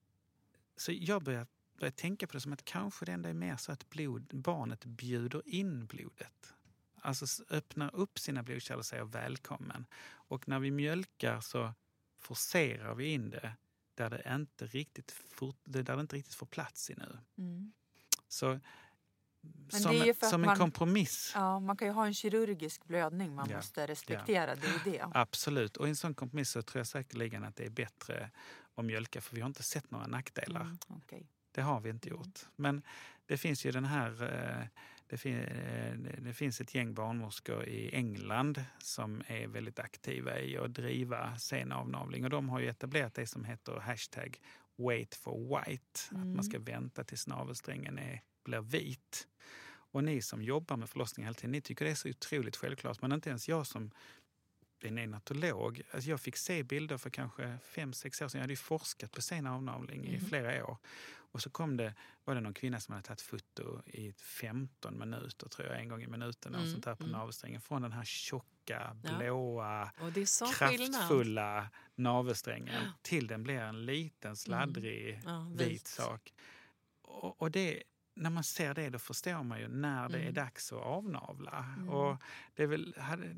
S3: så jag börjar, börjar tänka på det som att kanske det ändå är mer så att blod, barnet bjuder in blodet. Alltså öppnar upp sina blodkärl och säger välkommen. Och när vi mjölkar så forcerar vi in det där det inte riktigt, fort, där det inte riktigt får plats i nu.
S2: Mm.
S3: Så som,
S2: är ju för att
S3: som en
S2: man-
S3: kompromiss
S2: Ja, man kan ju ha en kirurgisk blödning man
S3: Ja,
S2: måste respektera. Det är det.
S3: Absolut. Och i en sån kompromiss så tror jag säkerligen att det är bättre att mjölka för vi har inte sett några nackdelar.
S2: Mm, okej.
S3: Det har vi inte gjort. Men det finns ju den här... eh, Det, fin, eh, det finns ett gäng barnmorskor i England som är väldigt aktiva i att driva senavnavling. Och de har ju etablerat det som heter hashtag wait for white. Att man ska vänta tills navelsträngen är, blir vit. Och ni som jobbar med förlossning hela tiden, ni tycker det är så otroligt självklart. Men inte ens jag som är neonatolog, alltså jag fick se bilder för kanske fem sex år sedan. Jag hade ju forskat på sen avnavling i flera år. Och så kom det, var det någon kvinna som hade tagit foto i 15 minuter, tror jag, en gång i minuten, och
S1: Mm,
S3: sånt där på
S1: mm.
S3: navelsträngen. Från den här tjocka,
S1: Ja.
S3: blåa,
S1: är sån skillnad.
S3: kraftfulla navelsträngen till den blir en liten, sladdrig,
S1: Ja,
S3: vit.
S1: vit.
S3: sak. Och, och det, när man ser det då förstår man ju när det är
S1: Mm.
S3: dags att avnavla. Och det är väl, hade,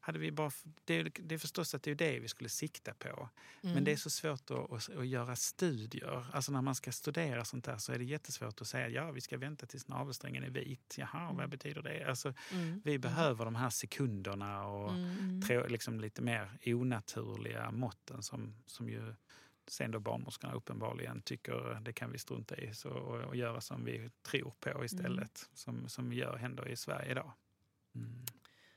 S3: hade vi bara, det, är- det är förstås att det är det vi skulle sikta på. Men
S1: Mm.
S3: det är så svårt att, att, att göra studier. Alltså när man ska studera sånt där så är det jättesvårt att säga ja vi ska vänta tills navelsträngen är vit. Jaha, vad betyder det? Alltså,
S1: Mm.
S3: vi behöver de här sekunderna och
S1: Mm.
S3: trå- liksom lite mer onaturliga måtten som, som ju sen då barnmorskorna uppenbarligen tycker det kan vi strunta i så, och, och göra som vi tror på istället. Som, som vi gör händer i Sverige idag. Mm.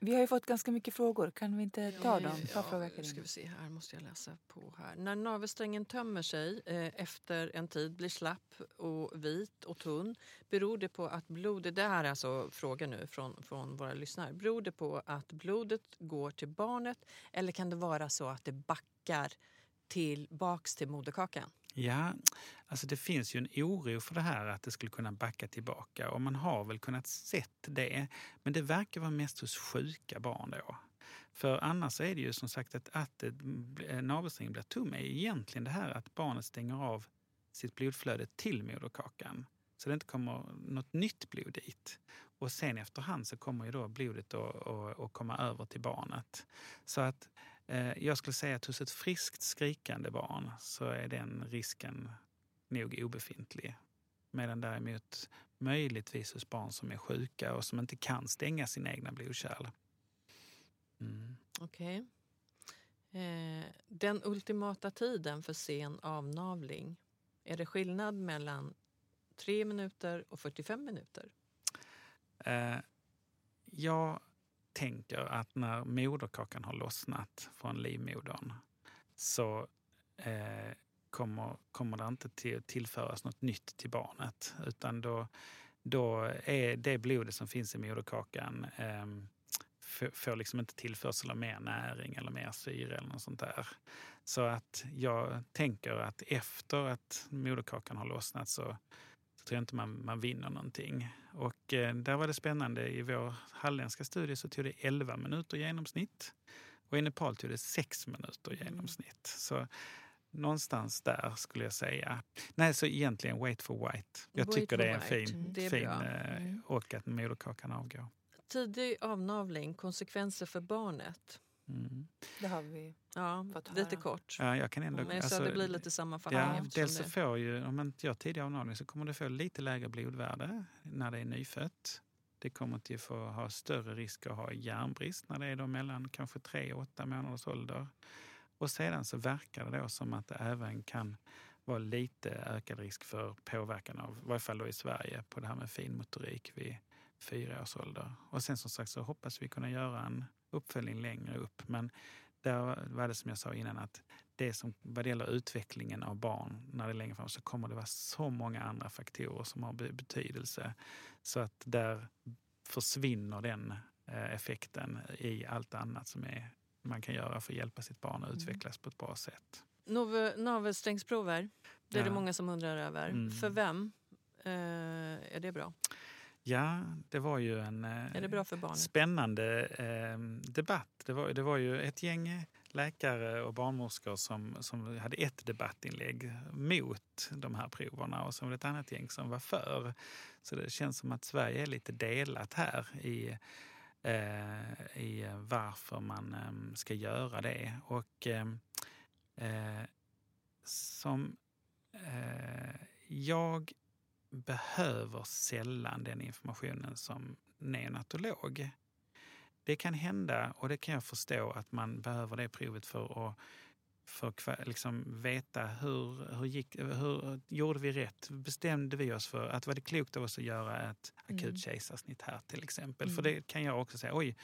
S2: Vi har ju fått ganska mycket frågor. Kan vi inte ta dem? Ta fråga
S1: Ja, ska vi se här, måste jag läsa på här. När navelsträngen tömmer sig eh, efter en tid, blir slapp och vit och tunn, beror det på att blodet, det här är alltså fråga nu från, från våra lyssnare, beror det på att blodet går till barnet eller kan det vara så att det backar tillbaks till moderkakan?
S3: Ja, alltså det finns ju en oro för det här att det skulle kunna backa tillbaka och man har väl kunnat sett det. Men det verkar vara mest hos sjuka barn då. För annars är det ju som sagt att, att eh, navelsträngen blir tom är egentligen det här att barnet stänger av sitt blodflöde till moderkakan. Så det inte kommer något nytt blod dit. Och sen efterhand så kommer ju då blodet att, komma över till barnet. Så att jag skulle säga att hos ett friskt skrikande barn så är den risken nog obefintlig. Medan däremot möjligtvis hos barn som är sjuka och som inte kan stänga sina egna blodkärl. Mm.
S1: Okej. Eh, den ultimata tiden för sen avnavling, är det skillnad mellan 3 minuter och 45 minuter?
S3: Eh, tänker att när moderkakan har lossnat från livmodern så eh, kommer, kommer det inte till, tillföras något nytt till barnet. Utan då, då är det blodet som finns i moderkakan eh, får liksom inte tillförsel av mer näring eller mer syre eller något sånt där. Så att jag tänker att efter att moderkakan har lossnat så så tror jag inte man, man vinner någonting. Och eh, där var det spännande. I vår halländska studie så tog det 11 minuter i genomsnitt. Och i Nepal tog det 6 minuter i genomsnitt. Så någonstans där skulle jag säga. Nej, så egentligen wait for white. Jag
S1: Wait
S3: tycker det är en
S1: white.
S3: fin,
S1: Det är
S3: fin eh,
S1: Mm.
S3: och att moderkakan avgår.
S1: Tidig avnavling, konsekvenser för barnet?
S3: Mm.
S2: Det har vi.
S1: Ja,
S2: Fått
S1: lite
S2: höra.
S1: kort.
S3: Ja, jag kan ändå,
S1: Men så
S3: alltså,
S1: det blir lite sammanfattning.
S3: Ja, dels så får ju, om man inte gör tidig avnavling så kommer du få lite lägre blodvärde när det är nyfött. Det kommer till att få ha större risk att ha järnbrist när det är då mellan kanske tre och åtta månaders ålder. Och sedan så verkar det då som att det även kan vara lite ökad risk för påverkan av, i varje fall då i Sverige, på det här med finmotorik vid fyra års ålder. Och sen som sagt så hoppas vi kunna göra en uppföljning längre upp. Men där var det som jag sa innan att det som, vad det gäller utvecklingen av barn när det är längre fram så kommer det vara så många andra faktorer som har betydelse. Så att där försvinner den eh, effekten i allt annat som är, man kan göra för att hjälpa sitt barn att mm. utvecklas på ett bra sätt.
S1: Navelsträngsprover, det är det många som undrar över. Mm. För vem eh, är det bra?
S3: Ja, det var ju en
S1: eh,
S3: spännande eh, debatt. Det var, det var ju ett gäng läkare och barnmorskor som, som hade ett debattinlägg mot de här proverna och det ett annat gäng som var för. Så det känns som att Sverige är lite delat här i, eh, i varför man eh, ska göra det. Och eh, eh som jag behöver sällan den informationen som neonatolog. Det kan hända, och det kan jag förstå, att man behöver det provet för att för liksom veta hur, hur, gick, hur gjorde vi rätt? Bestämde vi oss för att var det klokt av oss att göra ett akut mm. kejsarsnitt här till exempel? Mm. För det kan jag också säga, oj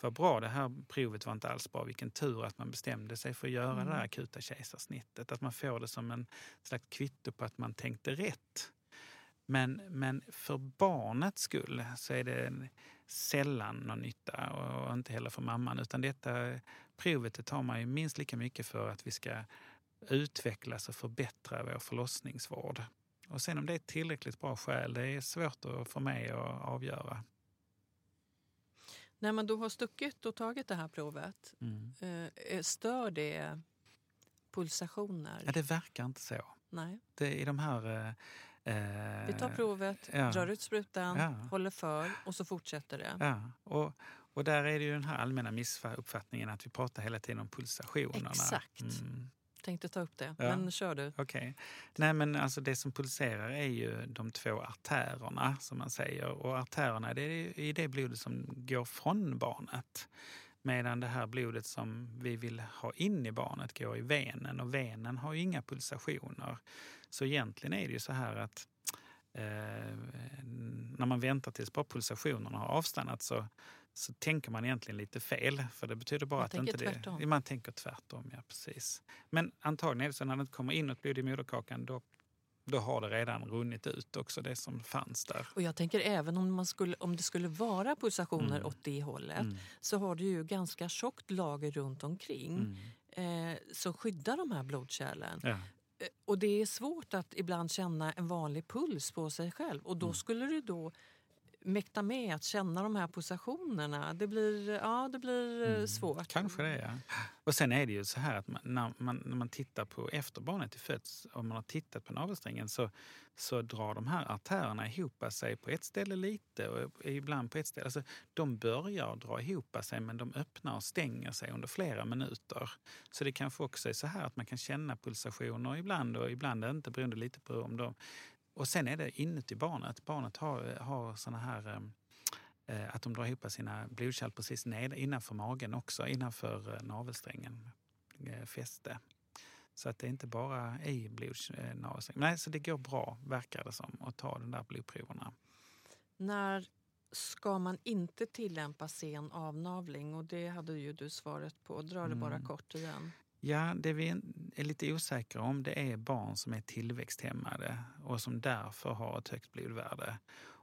S3: vad bra, det här provet var inte alls bra. Vilken tur att man bestämde sig för att göra mm. det här akuta kejsarsnittet. Att man får det som en slags kvitto på att man tänkte rätt. Men, men för barnets skull så är det sällan någon nytta och inte heller för mamman. Utan detta provet det tar man ju minst lika mycket för att vi ska utvecklas och förbättra vår förlossningsvård. Och sen om det är tillräckligt bra skäl, det är svårt att få mig att avgöra.
S1: När man då har stuckit och tagit det här provet, mm. Eh, stör det pulsationer?
S3: Ja, det verkar inte så.
S1: Nej.
S3: Det, I de här eh,
S1: Eh, Vi tar provet, ja. drar ut sprutan, ja. håller för och så fortsätter det.
S3: Ja. Och, och där är det ju den här allmänna missuppfattningen att vi pratar hela tiden om pulsationerna.
S1: Exakt. Mm. Tänkte ta upp det, men kör du.
S3: Okay. Nej, men alltså det som pulserar är ju de två artärerna som man säger. Och artärerna det är i det blodet som går från barnet. Medan det här blodet som vi vill ha in i barnet går i venen och venen har ju inga pulsationer. Så egentligen är det ju så här att eh, när man väntar tills bara pulsationerna har avstannat så, så tänker man egentligen lite fel. För det betyder bara
S1: man
S3: att inte
S1: det,
S3: man tänker tvärtom. Ja, precis. Men antagligen är det så när det inte kommer in något blod i moderkakan då då har det redan runnit ut också det som fanns där.
S1: Och jag tänker även om, man skulle, om det skulle vara pulsationer mm. åt det hållet mm. så har du ju ganska tjockt lager runt omkring mm. eh, som skyddar de här blodkärlen. Ja. Eh, och det är svårt att ibland känna en vanlig puls på sig själv och då mm. skulle du då mäkta med att känna de här positionerna. Det blir, ja, det blir eh, mm. svårt.
S3: Kanske det, ja. Och sen är det ju så här att man, när, man, när man tittar på efter barnet är fött, om man har tittat på navelsträngen så, så drar de här artärerna ihop sig på ett ställe lite och ibland på ett ställe. Alltså, de börjar dra ihop sig men de öppnar och stänger sig under flera minuter. Så det kanske också är så här att man kan känna pulsationer ibland och ibland inte beroende lite på om de och sen är det inuti barnet. Barnet har, har såna här ehm, eh, att de drar ihop sina blodkärl precis ned, innanför magen också, innanför eh, navelsträngen, eh, fäste. Så att det är inte bara i blodnavelsträngen. Nej, så det går bra, verkar det som, att ta de där blodproverna.
S1: När ska man inte tillämpa sen avnavling? Och det hade ju du svaret på. Dra det bara mm. kort igen.
S3: Ja, det vi är lite osäkra om det är barn som är tillväxthämmade och som därför har ett högt blodvärde.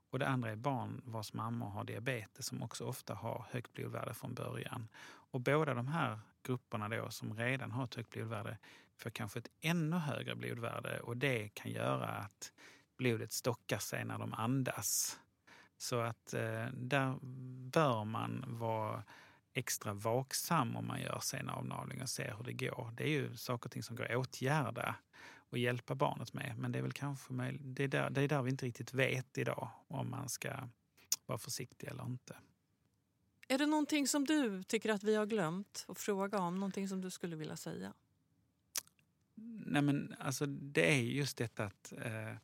S3: Och det andra är barn vars mammor har diabetes som också ofta har högt blodvärde från början. Och båda de här grupperna då som redan har ett högt blodvärde får kanske ett ännu högre blodvärde och det kan göra att blodet stockar sig när de andas. Så att eh, där bör man vara extra vaksam om man gör senavnavling och ser hur det går. Det är ju saker och ting som går att åtgärda och hjälpa barnet med. Men det är väl kanske det är där, det är där vi inte riktigt vet idag om man ska vara försiktig eller inte.
S1: Är det någonting som du tycker att vi har glömt att fråga om? Någonting som du skulle vilja säga?
S3: Nej men alltså det är just detta att, eh,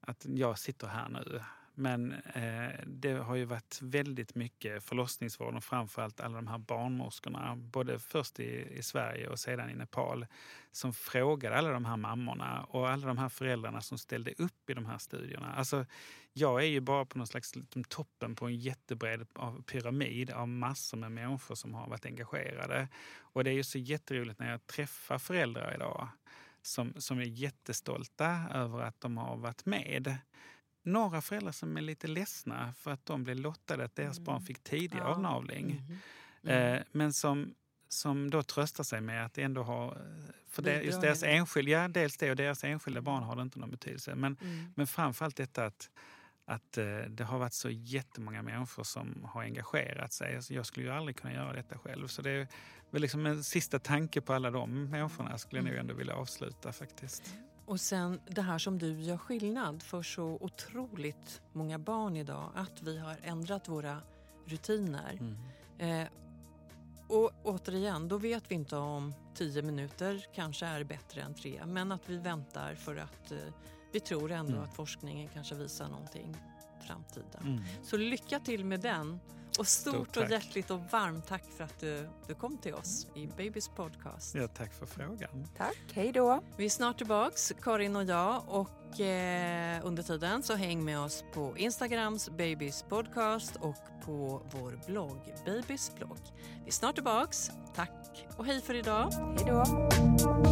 S3: att jag sitter här nu men eh, det har ju varit väldigt mycket förlossningsvård och framförallt alla de här barnmorskorna, både först i, i Sverige och sedan i Nepal, som frågade alla de här mammorna och alla de här föräldrarna som ställde upp i de här studierna. Alltså, jag är ju bara på någon slags liksom, toppen på en jättebred pyramid av massor med människor som har varit engagerade. Och det är ju så jätteroligt när jag träffar föräldrar idag som, som är jättestolta över att de har varit med. Några föräldrar som är lite ledsna för att de blev lottade att deras barn mm. fick tidig ja. avnavling. Mm. Mm. Eh, men som, som då tröstar sig med att ändå har... För det, just deras enskilda, ja, dels det och deras enskilda barn har det inte någon betydelse. Men, mm. men framförallt detta att att eh, det har varit så jättemånga människor som har engagerat sig. Alltså jag skulle ju aldrig kunna göra detta själv. Så det är väl liksom en sista tanke på alla de människorna skulle jag nog ändå vilja avsluta faktiskt.
S1: Och sen det här som du gör skillnad för så otroligt många barn idag. Att vi har ändrat våra rutiner. Mm. Eh, och återigen, då vet vi inte om tio minuter kanske är bättre än tre. Men att vi väntar för att eh, vi tror ändå mm. att forskningen kanske visar någonting framtida. Mm. Så lycka till med den. Och stort, stort och hjärtligt och varmt tack för att du, du kom till oss i Babys podcast.
S3: Ja, tack för frågan.
S2: Tack, hej då.
S1: Vi är snart tillbaks, Karin och jag. Och eh, under tiden så häng med oss på Instagrams Babys podcast och på vår blogg, Babys blogg. Vi är snart tillbaks. Tack och hej för idag.
S2: Hej då.